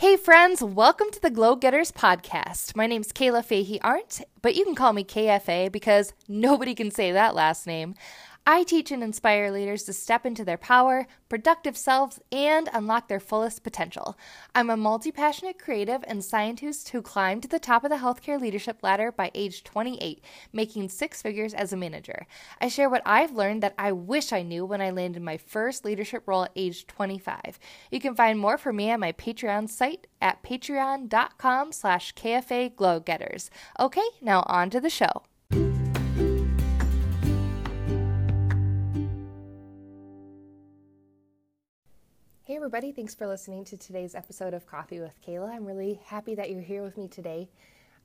Hey, friends, welcome to the Glow Getters podcast. My name's Kayla Fahey Arndt, but you can call me KFA because nobody can say that last name. I teach and inspire leaders to step into their power, productive selves, and unlock their fullest potential. I'm a multi passionate creative and scientist who climbed to the top of the healthcare leadership ladder by age 28, making six figures as a manager. I share what I've learned that I wish I knew when I landed my first leadership role at age 25. You can find more from me on my Patreon site at patreon.com slash KFA Glowgetters. Okay, now on to the show. Everybody, thanks for listening to today's episode of Coffee with Kayla. I'm really happy that you're here with me today.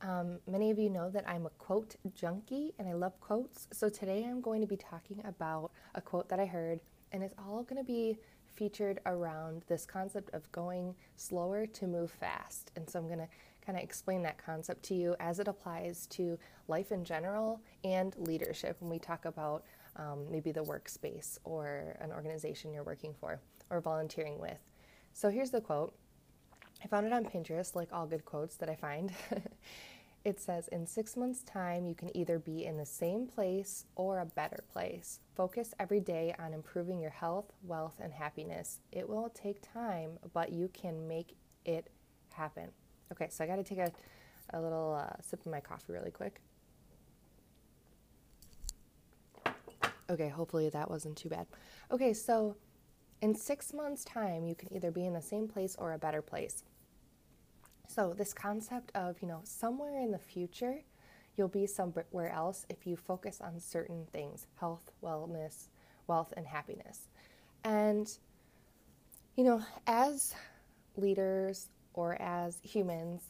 Um, many of you know that I'm a quote junkie and I love quotes. So today I'm going to be talking about a quote that I heard, and it's all going to be featured around this concept of going slower to move fast. And so I'm going to kind of explain that concept to you as it applies to life in general and leadership when we talk about um, maybe the workspace or an organization you're working for or volunteering with. So here's the quote. I found it on Pinterest, like all good quotes that I find. it says, In six months' time, you can either be in the same place or a better place. Focus every day on improving your health, wealth, and happiness. It will take time, but you can make it happen. Okay, so I got to take a, a little uh, sip of my coffee really quick. Okay, hopefully that wasn't too bad. Okay, so in six months' time, you can either be in the same place or a better place. So, this concept of, you know, somewhere in the future, you'll be somewhere else if you focus on certain things health, wellness, wealth, and happiness. And, you know, as leaders or as humans,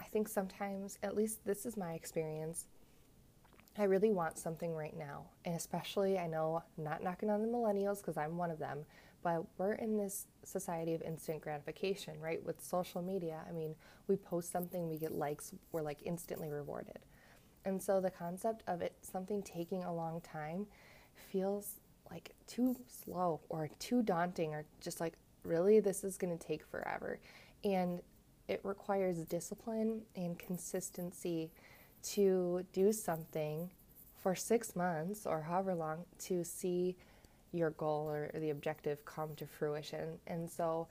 I think sometimes, at least this is my experience, I really want something right now. And especially, I know not knocking on the millennials because I'm one of them, but we're in this society of instant gratification, right? With social media, I mean, we post something, we get likes, we're like instantly rewarded. And so the concept of it something taking a long time feels like too slow or too daunting or just like really this is going to take forever. And it requires discipline and consistency to do something for 6 months or however long to see your goal or the objective come to fruition. And so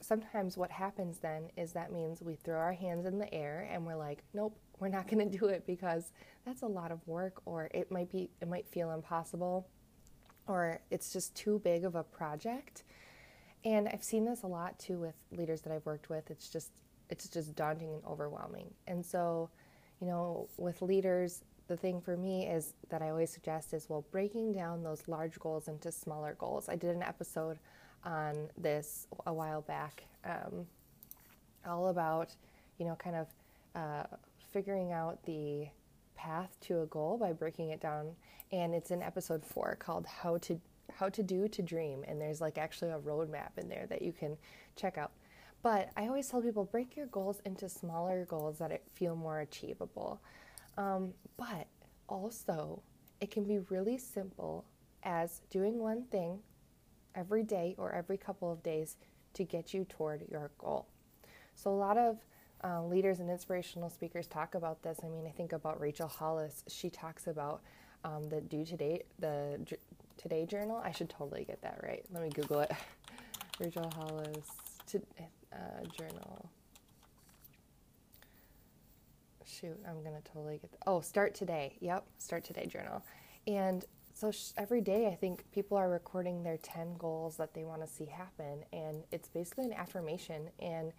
sometimes what happens then is that means we throw our hands in the air and we're like, nope, we're not going to do it because that's a lot of work or it might be it might feel impossible or it's just too big of a project. And I've seen this a lot too with leaders that I've worked with. It's just it's just daunting and overwhelming. And so, you know, with leaders the thing for me is that I always suggest is well breaking down those large goals into smaller goals. I did an episode on this a while back, um, all about you know kind of uh, figuring out the path to a goal by breaking it down, and it's in episode four called how to how to do to dream, and there's like actually a roadmap in there that you can check out. But I always tell people break your goals into smaller goals that feel more achievable. Um, but also, it can be really simple as doing one thing every day or every couple of days to get you toward your goal. So, a lot of uh, leaders and inspirational speakers talk about this. I mean, I think about Rachel Hollis. She talks about um, the do today the today journal. I should totally get that right. Let me Google it. Rachel Hollis to, uh, journal shoot, I'm gonna totally get. The, oh, start today. Yep, start today journal. And so sh- every day, I think people are recording their 10 goals that they want to see happen, and it's basically an affirmation. And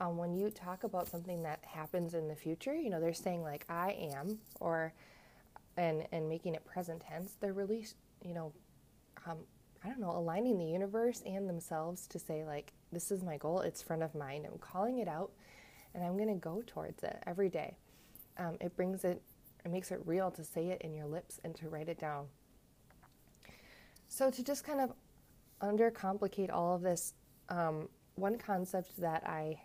um, when you talk about something that happens in the future, you know, they're saying like "I am" or and and making it present tense. They're really, you know, um, I don't know, aligning the universe and themselves to say like, "This is my goal. It's front of mind. I'm calling it out." And I'm going to go towards it every day um, it brings it, it makes it real to say it in your lips and to write it down. So, to just kind of undercomplicate all of this, um, one concept that I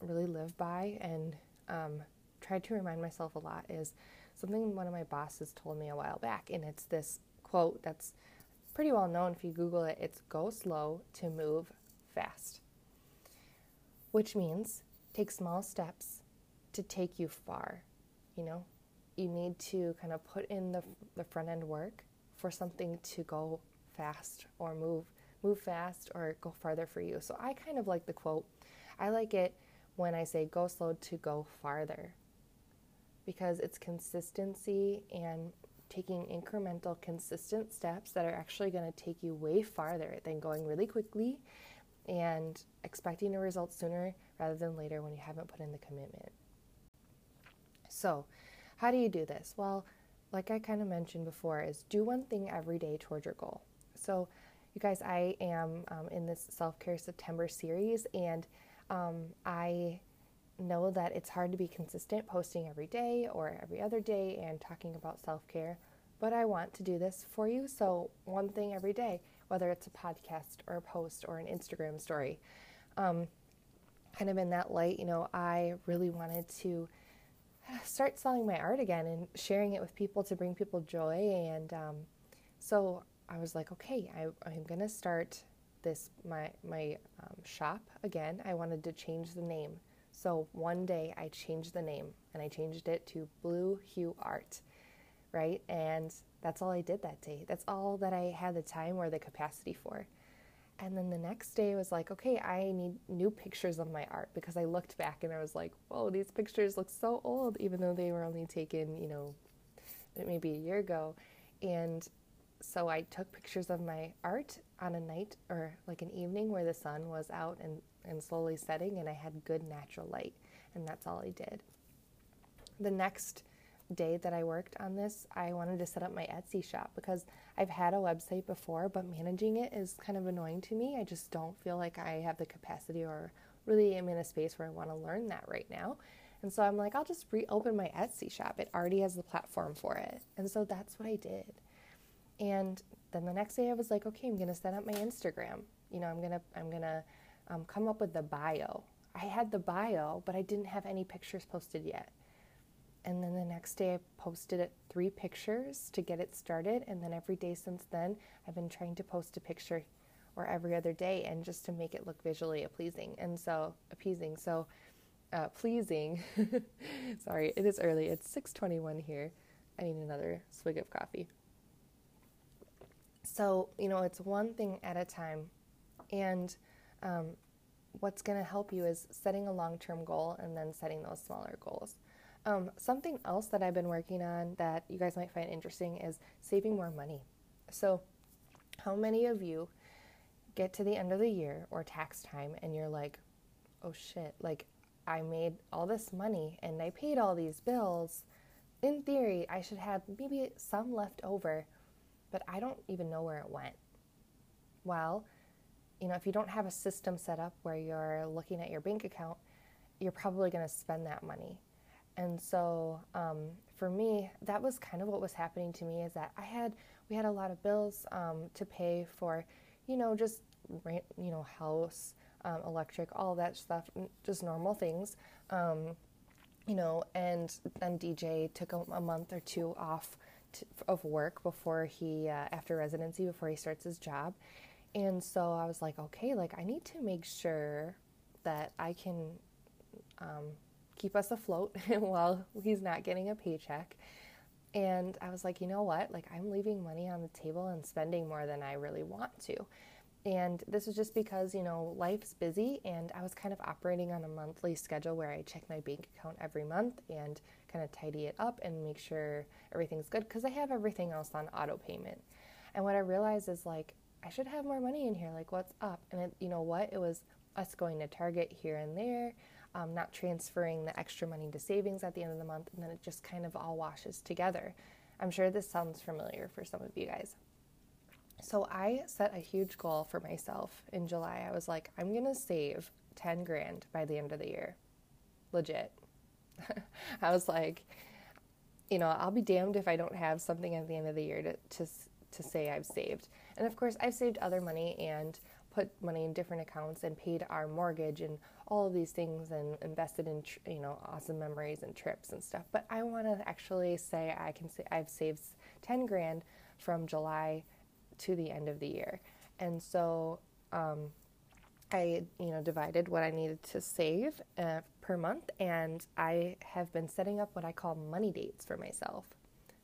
really live by and um, try to remind myself a lot is something one of my bosses told me a while back, and it's this quote that's pretty well known if you Google it. It's go slow to move fast. which means take small steps to take you far. You know, you need to kind of put in the, the front end work for something to go fast or move move fast or go farther for you. So I kind of like the quote. I like it when I say go slow to go farther because it's consistency and taking incremental, consistent steps that are actually going to take you way farther than going really quickly and expecting a result sooner rather than later when you haven't put in the commitment. So, how do you do this? Well, like I kind of mentioned before, is do one thing every day towards your goal. So, you guys, I am um, in this self care September series, and um, I know that it's hard to be consistent posting every day or every other day and talking about self care, but I want to do this for you. So, one thing every day, whether it's a podcast or a post or an Instagram story. Um, kind of in that light, you know, I really wanted to start selling my art again and sharing it with people to bring people joy. And um, so I was like, okay, I, am to start this my my um, shop again. I wanted to change the name so one day I changed the name and I changed it to Blue Hue Art, right? And that's all I did that day. That's all that I had the time or the capacity for. And then the next day was like, okay, I need new pictures of my art because I looked back and I was like, whoa, these pictures look so old, even though they were only taken, you know, maybe a year ago. And so I took pictures of my art on a night or like an evening where the sun was out and, and slowly setting, and I had good natural light, and that's all I did. The next day that I worked on this, I wanted to set up my Etsy shop because I've had a website before, but managing it is kind of annoying to me. I just don't feel like I have the capacity or really am in a space where I want to learn that right now. And so I'm like, I'll just reopen my Etsy shop. It already has the platform for it. And so that's what I did. And then the next day I was like, okay, I'm gonna set up my Instagram. You know, I'm gonna I'm gonna um, come up with the bio. I had the bio, but I didn't have any pictures posted yet. And then the next day I posted it three pictures to get it started, and then every day since then I've been trying to post a picture or every other day and just to make it look visually pleasing and so appeasing. So uh, pleasing. Sorry it is early. It's 6.21 here. I need another swig of coffee. So, you know, it's one thing at a time. And um, what's going to help you is setting a long term goal and then setting those smaller goals. Um, something else that I've been working on that you guys might find interesting is saving more money. So, how many of you get to the end of the year or tax time and you're like, oh shit, like I made all this money and I paid all these bills. In theory, I should have maybe some left over but I don't even know where it went. Well, you know, if you don't have a system set up where you're looking at your bank account, you're probably going to spend that money. And so um, for me, that was kind of what was happening to me is that I had, we had a lot of bills um, to pay for, you know, just, rent, you know, house, um, electric, all that stuff, just normal things. Um, you know, and then DJ took a, a month or two off of work before he uh, after residency before he starts his job and so i was like okay like i need to make sure that i can um, keep us afloat while he's not getting a paycheck and i was like you know what like i'm leaving money on the table and spending more than i really want to and this was just because, you know, life's busy and I was kind of operating on a monthly schedule where I check my bank account every month and kind of tidy it up and make sure everything's good because I have everything else on auto payment. And what I realized is like, I should have more money in here. Like, what's up? And it, you know what? It was us going to Target here and there, um, not transferring the extra money to savings at the end of the month, and then it just kind of all washes together. I'm sure this sounds familiar for some of you guys. So I set a huge goal for myself in July. I was like, I'm going to save 10 grand by the end of the year. Legit. I was like, you know, I'll be damned if I don't have something at the end of the year to, to, to say I've saved. And of course, I've saved other money and put money in different accounts and paid our mortgage and all of these things and invested in you know awesome memories and trips and stuff. But I want to actually say I can say I've saved 10 grand from July to the end of the year. And so um, I, you know, divided what I needed to save uh, per month, and I have been setting up what I call money dates for myself.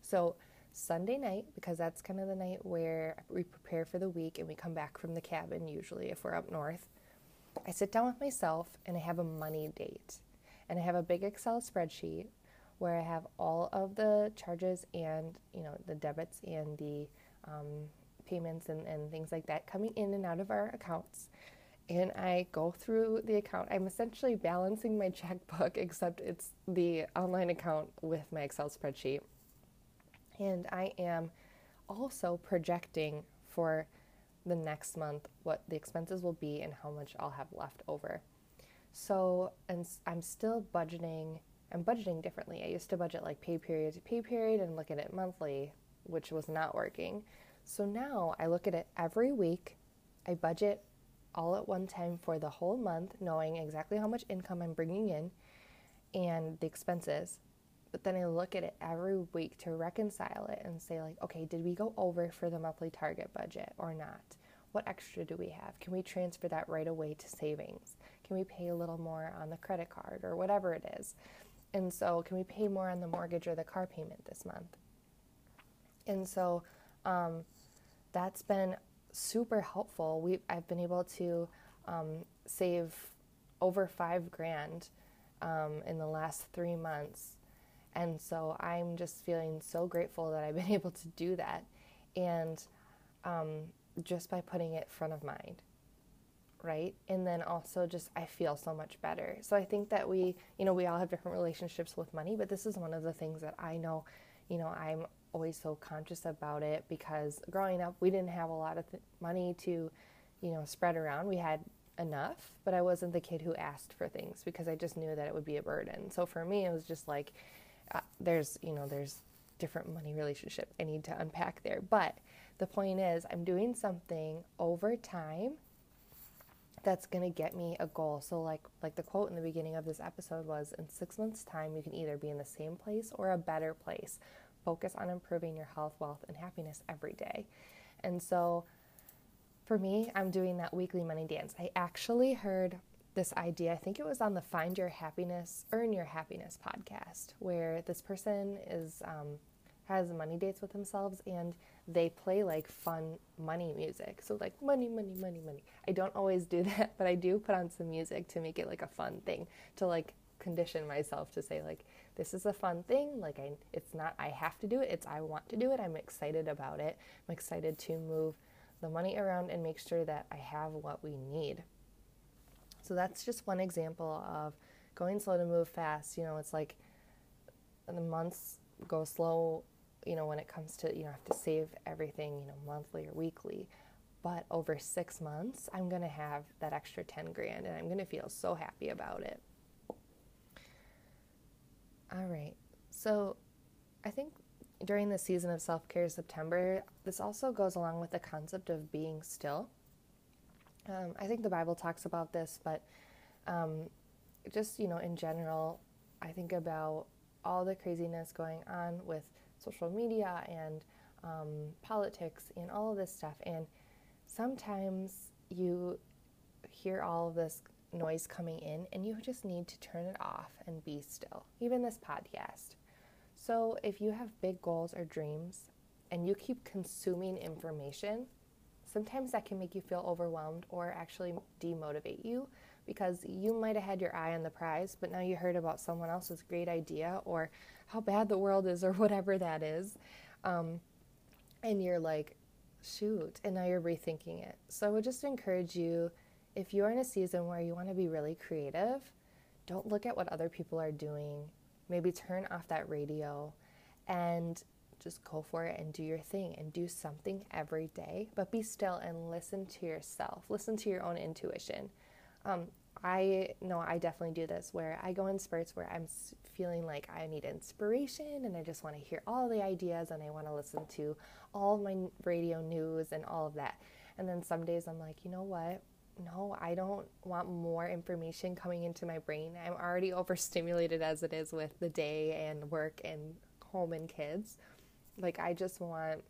So Sunday night, because that's kind of the night where we prepare for the week and we come back from the cabin, usually if we're up north, I sit down with myself and I have a money date. And I have a big Excel spreadsheet where I have all of the charges and, you know, the debits and the um, payments and, and things like that coming in and out of our accounts. And I go through the account. I'm essentially balancing my checkbook, except it's the online account with my Excel spreadsheet and I am also projecting for the next month what the expenses will be and how much I'll have left over. So, and I'm still budgeting. I'm budgeting differently. I used to budget like pay period to pay period and look at it monthly, which was not working. So now I look at it every week. I budget all at one time for the whole month, knowing exactly how much income I'm bringing in and the expenses but then I look at it every week to reconcile it and say, like, okay, did we go over for the monthly target budget or not? What extra do we have? Can we transfer that right away to savings? Can we pay a little more on the credit card or whatever it is? And so, can we pay more on the mortgage or the car payment this month? And so, um, that's been super helpful. We I've been able to um, save over five grand um, in the last three months and so I'm just feeling so grateful that I've been able to do that. And um, just by putting it front of mind, right? And then also just I feel so much better. So I think that we, you know, we all have different relationships with money, but this is one of the things that I know, you know, I'm always so conscious about it because growing up, we didn't have a lot of th- money to, you know, spread around. We had enough, but I wasn't the kid who asked for things because I just knew that it would be a burden. So for me, it was just like, uh, there's you know there's different money relationship I need to unpack there. But the point is, I'm doing something over time that's going to get me a goal. So like like the quote in the beginning of this episode was in 6 months time you can either be in the same place or a better place. Focus on improving your health, wealth and happiness every day. And so for me, I'm doing that weekly money dance. I actually heard this idea. I think it was on the Find Your Happiness, Earn Your Happiness podcast, where this person is um, has money dates with themselves and they play like fun money music. So like money, money, money, money. I don't always do that, but I do put on some music to make it like a fun thing to like condition myself to say like this is a fun thing like I it's not I have to do it it's I want to do it I'm excited about it I'm excited to move the money around and make sure that I have what we need so that's just one example of going slow to move fast. You know, it's like the months go slow, you know, when it comes to, you know, have to save everything, you know, monthly or weekly. But over six months, I'm going to have that extra 10 grand and I'm going to feel so happy about it. All right. So I think during the season of self care September, this also goes along with the concept of being still. Um, I think the Bible talks about this, but um, just, you know, in general, I think about all the craziness going on with social media and um, politics and all of this stuff. And sometimes you hear all of this noise coming in and you just need to turn it off and be still, even this podcast. So if you have big goals or dreams and you keep consuming information, sometimes that can make you feel overwhelmed or actually demotivate you because you might have had your eye on the prize, but now you heard about someone else's great idea or how bad the world is or whatever that is. Um, and you're like, shoot, and now you're rethinking it. So I would just encourage you if you're in a season where you want to be really creative, don't look at what other people are doing. Maybe turn off that radio and just go for it and do your thing and do something every day, but be still and listen to yourself. Listen to your own intuition. Um, I know I definitely do this where I go in spurts where I'm feeling like I need inspiration and I just want to hear all the ideas and I want to listen to all my radio news and all of that. And then some days I'm like, you know what? No, I don't want more information coming into my brain. I'm already overstimulated as it is with the day and work and home and kids. Like, I just want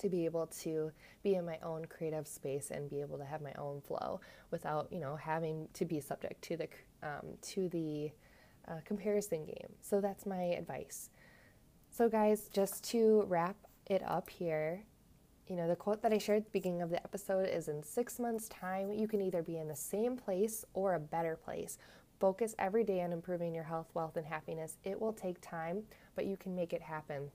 to be able to be in my own creative space and be able to have my own flow without you know having to be subject to the um, to the uh, comparison game. So that's my advice. So guys just to wrap it up here you know the quote that i shared at the beginning of the episode is in six months time you can either be in the same place or a better place. Focus every day on improving your health wealth and happiness. It will take time but you can make it happen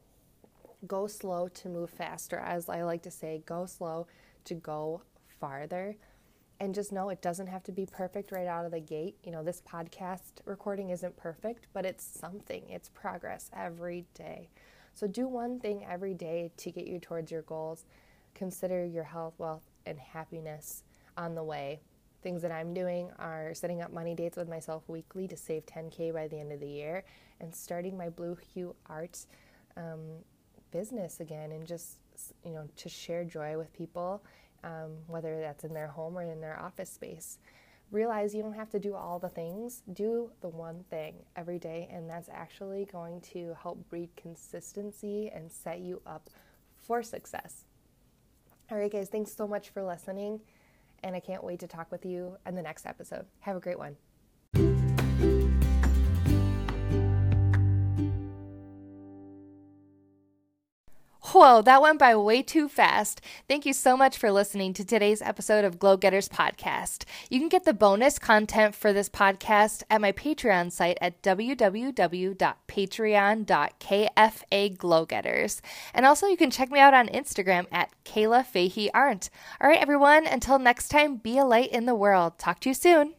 go slow to move faster. As I like to say, go slow to go farther. And just know it doesn't have to be perfect right out of the gate. You know, this podcast recording isn't perfect, but it's something, it's progress every day. So do one thing every day to get you towards your goals. Consider your health, wealth, and happiness on the way. Things that I'm doing are setting up money dates with myself weekly to save 10K by the end of the year and starting my Blue Hue Art um, business again and just you know to share joy with people um, whether that's in their home or in their office space. Realize you don't have to do all the things do the one thing every day and that's actually going to help breed consistency and set you up for success. All right guys thanks so much for listening and i can't wait to talk with you in the next episode. Have a great one Whoa, that went by way too fast. Thank you so much for listening to today's episode of Glow Getters Podcast. You can get the bonus content for this podcast at my Patreon site at www.patreon.kfaglowgetters. And also, you can check me out on Instagram at Kayla Fahey Arndt. All right, everyone, until next time, be a light in the world. Talk to you soon.